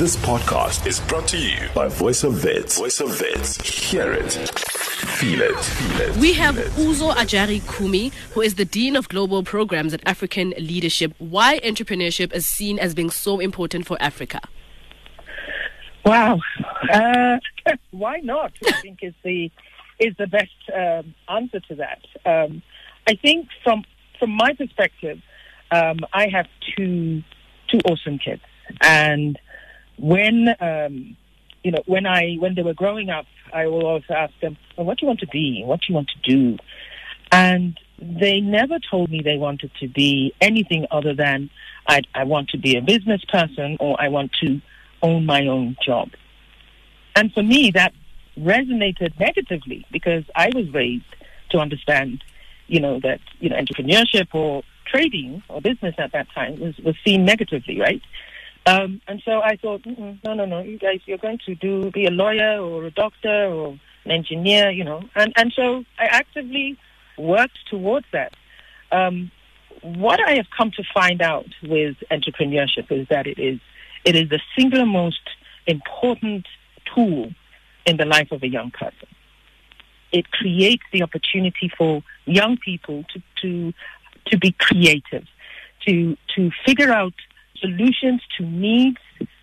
This podcast is brought to you by Voice of Wits. Voice of Wits. Hear it. Feel it. Feel it. We have it. Uzo Ajari Kumi, who is the Dean of Global Programs at African Leadership. Why entrepreneurship is seen as being so important for Africa? Wow. Uh, why not? I think is the is the best um, answer to that. Um, I think from from my perspective, um, I have two two awesome kids, and when um, you know when I when they were growing up, I will also ask them, well, "What do you want to be? What do you want to do?" And they never told me they wanted to be anything other than I, I want to be a business person or I want to own my own job. And for me, that resonated negatively because I was raised to understand, you know, that, you know, entrepreneurship or trading or business at that time was, was seen negatively, right? Um, and so I thought, no, no, no, you guys, you're going to do, be a lawyer or a doctor or an engineer, you know. And, and so I actively worked towards that. Um, what I have come to find out with entrepreneurship is that it is it is the single most important tool in the life of a young person. It creates the opportunity for young people to to to be creative, to to figure out solutions to needs,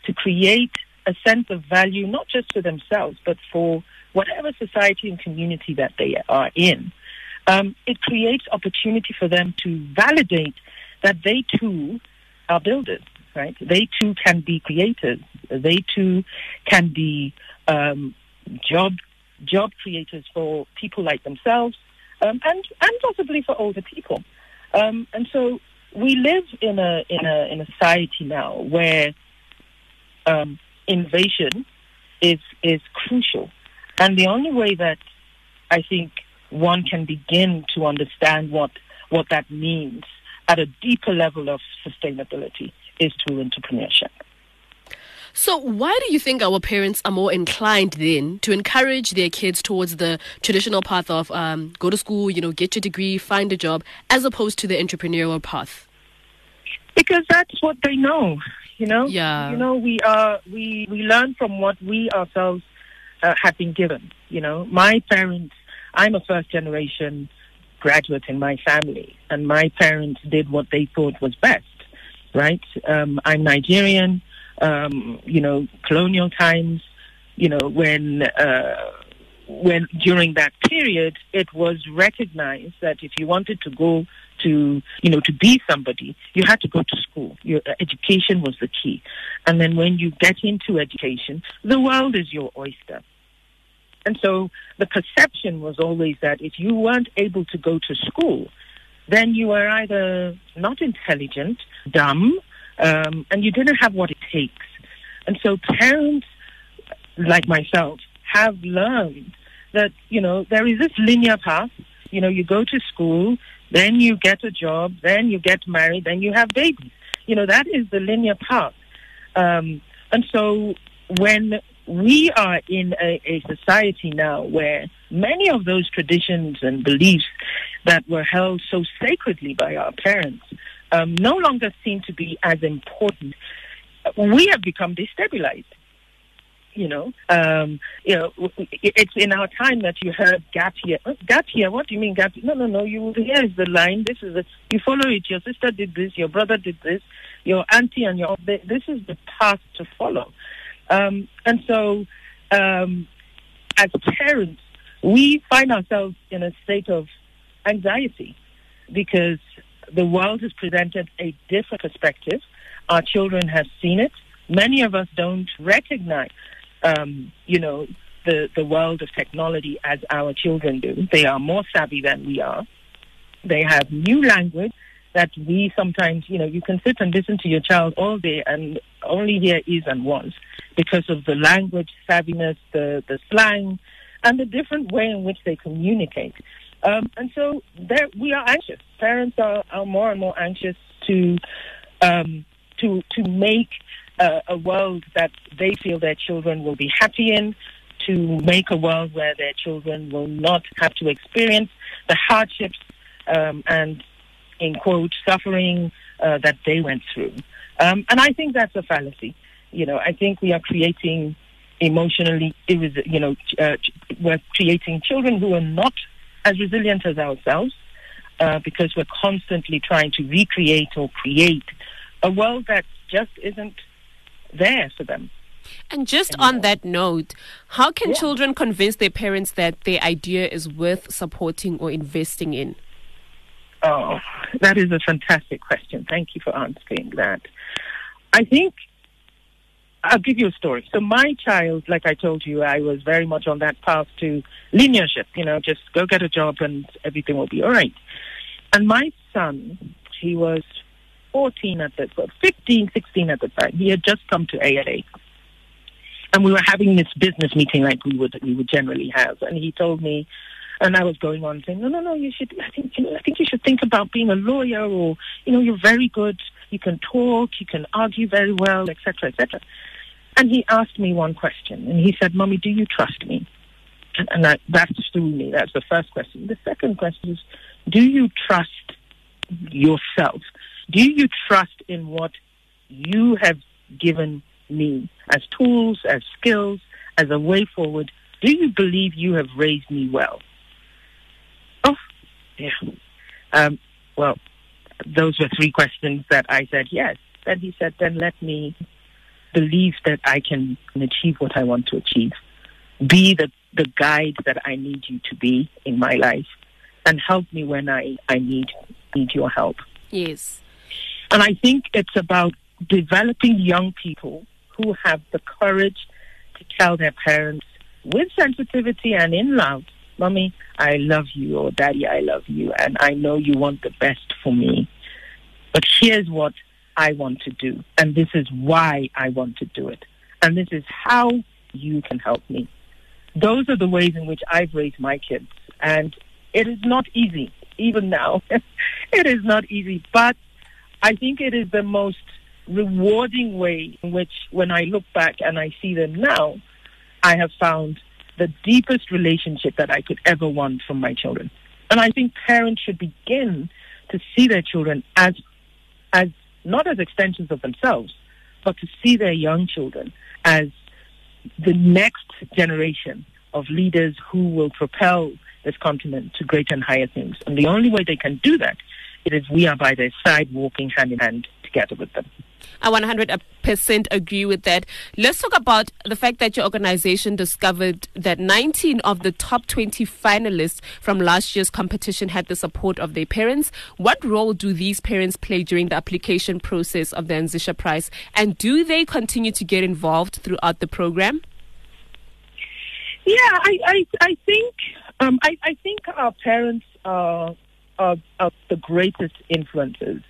to create a sense of value not just for themselves but for whatever society and community that they are in. Um, it creates opportunity for them to validate that they too are builders right? They too can be creators. They too can be um, job job creators for people like themselves, um, and and possibly for older people. Um, and so we live in a in a in a society now where um, innovation is is crucial, and the only way that I think one can begin to understand what what that means at a deeper level of sustainability is through entrepreneurship. So, why do you think our parents are more inclined then to encourage their kids towards the traditional path of um, go to school, you know, get your degree, find a job, as opposed to the entrepreneurial path? Because that's what they know, you know. Yeah. You know, we are we we learn from what we ourselves uh, have been given. You know, my parents. I'm a first generation graduate in my family, and my parents did what they thought was best right? Um, I'm Nigerian. Um, you know, colonial times. You know, when uh, when during that period, it was recognized that if you wanted to go to, you know, to be somebody, you had to go to school. Your uh, education was the key, and then when you get into education, the world is your oyster. And so the perception was always that if you weren't able to go to school, then you were either not intelligent, dumb, um, and you didn't have what it takes. And so parents, like myself, have learned that, you know, there is this linear path. You know, you go to school, then you get a job, then you get married, then you have babies. You know, that is the linear path. Um, and so when we are in a, a society now where many of those traditions and beliefs that were held so sacredly by our parents um, no longer seem to be as important. We have become destabilized. You know, um, you know, it's in our time that you heard gap year. Uh, Gap year? What do you mean gap? No, no, no. You here is the line. This is the you follow it. Your sister did this. Your brother did this. Your auntie and your this is the path to follow. Um, and so, um, as parents, we find ourselves in a state of anxiety because the world has presented a different perspective. Our children have seen it. Many of us don't recognize, um, you know, the, the world of technology as our children do. They are more savvy than we are. They have new language that we sometimes, you know, you can sit and listen to your child all day and only hear is and was because of the language savviness, the, the slang, and the different way in which they communicate. Um, and so there, we are anxious. Parents are, are more and more anxious to um, to to make uh, a world that they feel their children will be happy in, to make a world where their children will not have to experience the hardships um, and, in quote, suffering uh, that they went through. Um, and I think that's a fallacy. You know, I think we are creating emotionally, you know, uh, we're creating children who are not as resilient as ourselves uh, because we're constantly trying to recreate or create a world that just isn't there for them. And just anymore. on that note, how can yeah. children convince their parents that their idea is worth supporting or investing in? Oh, that is a fantastic question. Thank you for answering that. I think I'll give you a story. So my child, like I told you, I was very much on that path to linearship. You know, just go get a job and everything will be all right. And my son, he was 14 at the, 15, 16 at the time. He had just come to ALA. And we were having this business meeting like we would, we would generally have. And he told me, and I was going on saying, no, no, no, you should, I think, you know, I think you should think about being a lawyer or, you know, you're very good. You can talk, you can argue very well, etc., etc. And he asked me one question, and he said, "Mommy, do you trust me?" And, that, that threw me. That's the first question. The second question is, do you trust yourself? Do you trust in what you have given me as tools, as skills, as a way forward? Do you believe you have raised me well? Oh, yeah. Um, well, those were three questions that I said yes. Then he said, then let me believe that I can achieve what I want to achieve. Be the, the guide that I need you to be in my life and help me when I, I need need your help. Yes. And I think it's about developing young people who have the courage to tell their parents with sensitivity and in love, Mommy, I love you, or Daddy, I love you, and I know you want the best for me. But here's what I want to do, and this is why I want to do it, and this is how you can help me. Those are the ways in which I've raised my kids, and it is not easy, even now. it is not easy, but I think it is the most rewarding way in which, when I look back and I see them now, I have found the deepest relationship that I could ever want from my children. And I think parents should begin to see their children as as not as extensions of themselves, but to see their young children as the next generation of leaders who will propel this continent to greater and higher things. And the only way they can do that is we are by their side, walking hand in hand together with them. I 100% agree with that. Let's talk about the fact that your organization discovered that 19 of the top 20 finalists from last year's competition had the support of their parents. What role do these parents play during the application process of the Anzisha Prize? And do they continue to get involved throughout the program? Yeah, I, I, I think um, I, I think our parents are, are, the greatest influences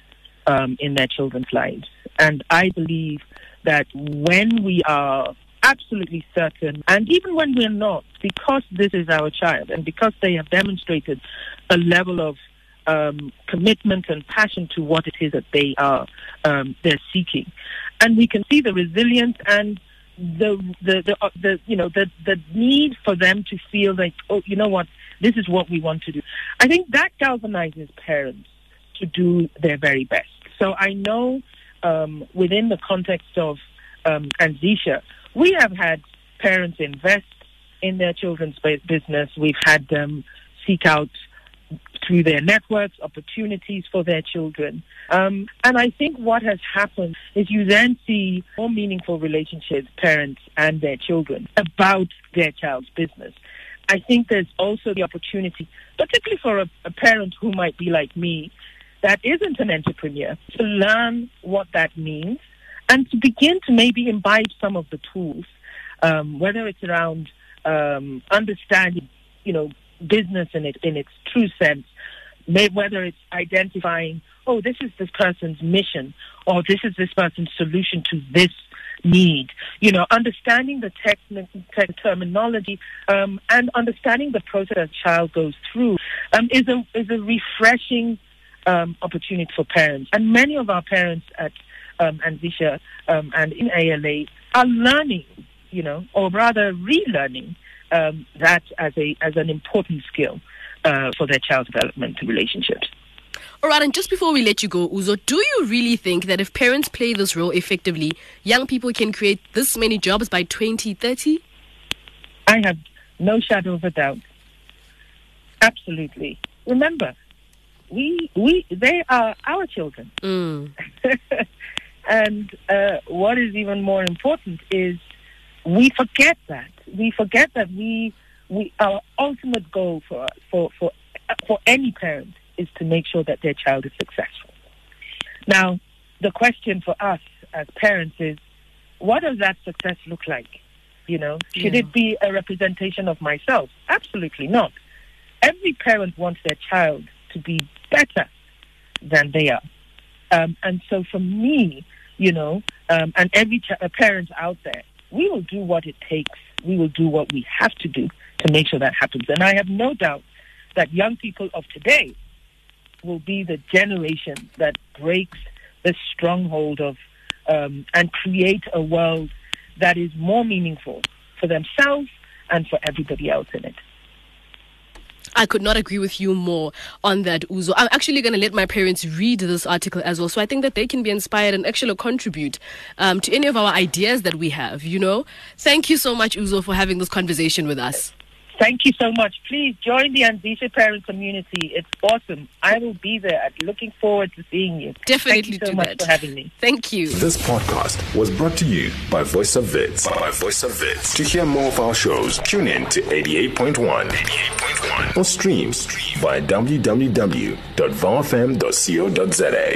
um, in their children's lives. And I believe that when we are absolutely certain, and even when we're not, because this is our child and because they have demonstrated a level of um, commitment and passion to what it is that they are um, they're seeking, and we can see the resilience and the the the, uh, the you know the the need for them to feel like oh you know what this is what we want to do. I think that galvanizes parents to do their very best. So I know um, within the context of um, Anzisha, we have had parents invest in their children's business. We've had them seek out through their networks opportunities for their children. Um, and I think what has happened is you then see more meaningful relationships, parents and their children, about their child's business. I think there's also the opportunity, particularly for a, a parent who might be like me, that isn't an entrepreneur to learn what that means and to begin to maybe imbibe some of the tools, um, whether it's around um, understanding, you know, business in, it, in its true sense, whether it's identifying, oh, this is this person's mission, or this is this person's solution to this need. You know, understanding the tech terminology um, and understanding the process a child goes through um, is a is a refreshing um, opportunity for parents. And many of our parents at um, Anzisha um, and in ALA are learning, you know, or rather relearning um, that as a as an important skill uh, for their child's development relationships. All right, and just before we let you go, Uzo, do you really think that if parents play this role effectively, young people can create this many jobs by 2030? I have no shadow of a doubt. Absolutely. Remember, we we they are our children. Mm. and uh, what is even more important is we forget that. We forget that we we our ultimate goal for for for for any parent is to make sure that their child is successful. Now, the question for us as parents is, what does that success look like? You know, should Yeah. it be a representation of myself? Absolutely not. Every parent wants their child to be better than they are. Um, and so for me, you know, um, and every ch- uh, parent out there, we will do what it takes. We will do what we have to do to make sure that happens. And I have no doubt that young people of today will be the generation that breaks the stronghold of um, and create a world that is more meaningful for themselves and for everybody else in it. I could not agree with you more on that, Uzo. I'm actually going to let my parents read this article as well, so I think that they can be inspired and actually contribute um, to any of our ideas that we have. You know, thank you so much, Uzo, for having this conversation with us. Thank you so much. Please join the Anzisha parent community. It's awesome. I will be there. Looking forward to seeing you. Definitely Thank you so do much that. for having me. Thank you. This podcast was brought to you by Voice of Wits. By Voice of Wits. To hear more of our shows, tune in to 88.1 88.1 or streams via www.vowfm.co.za.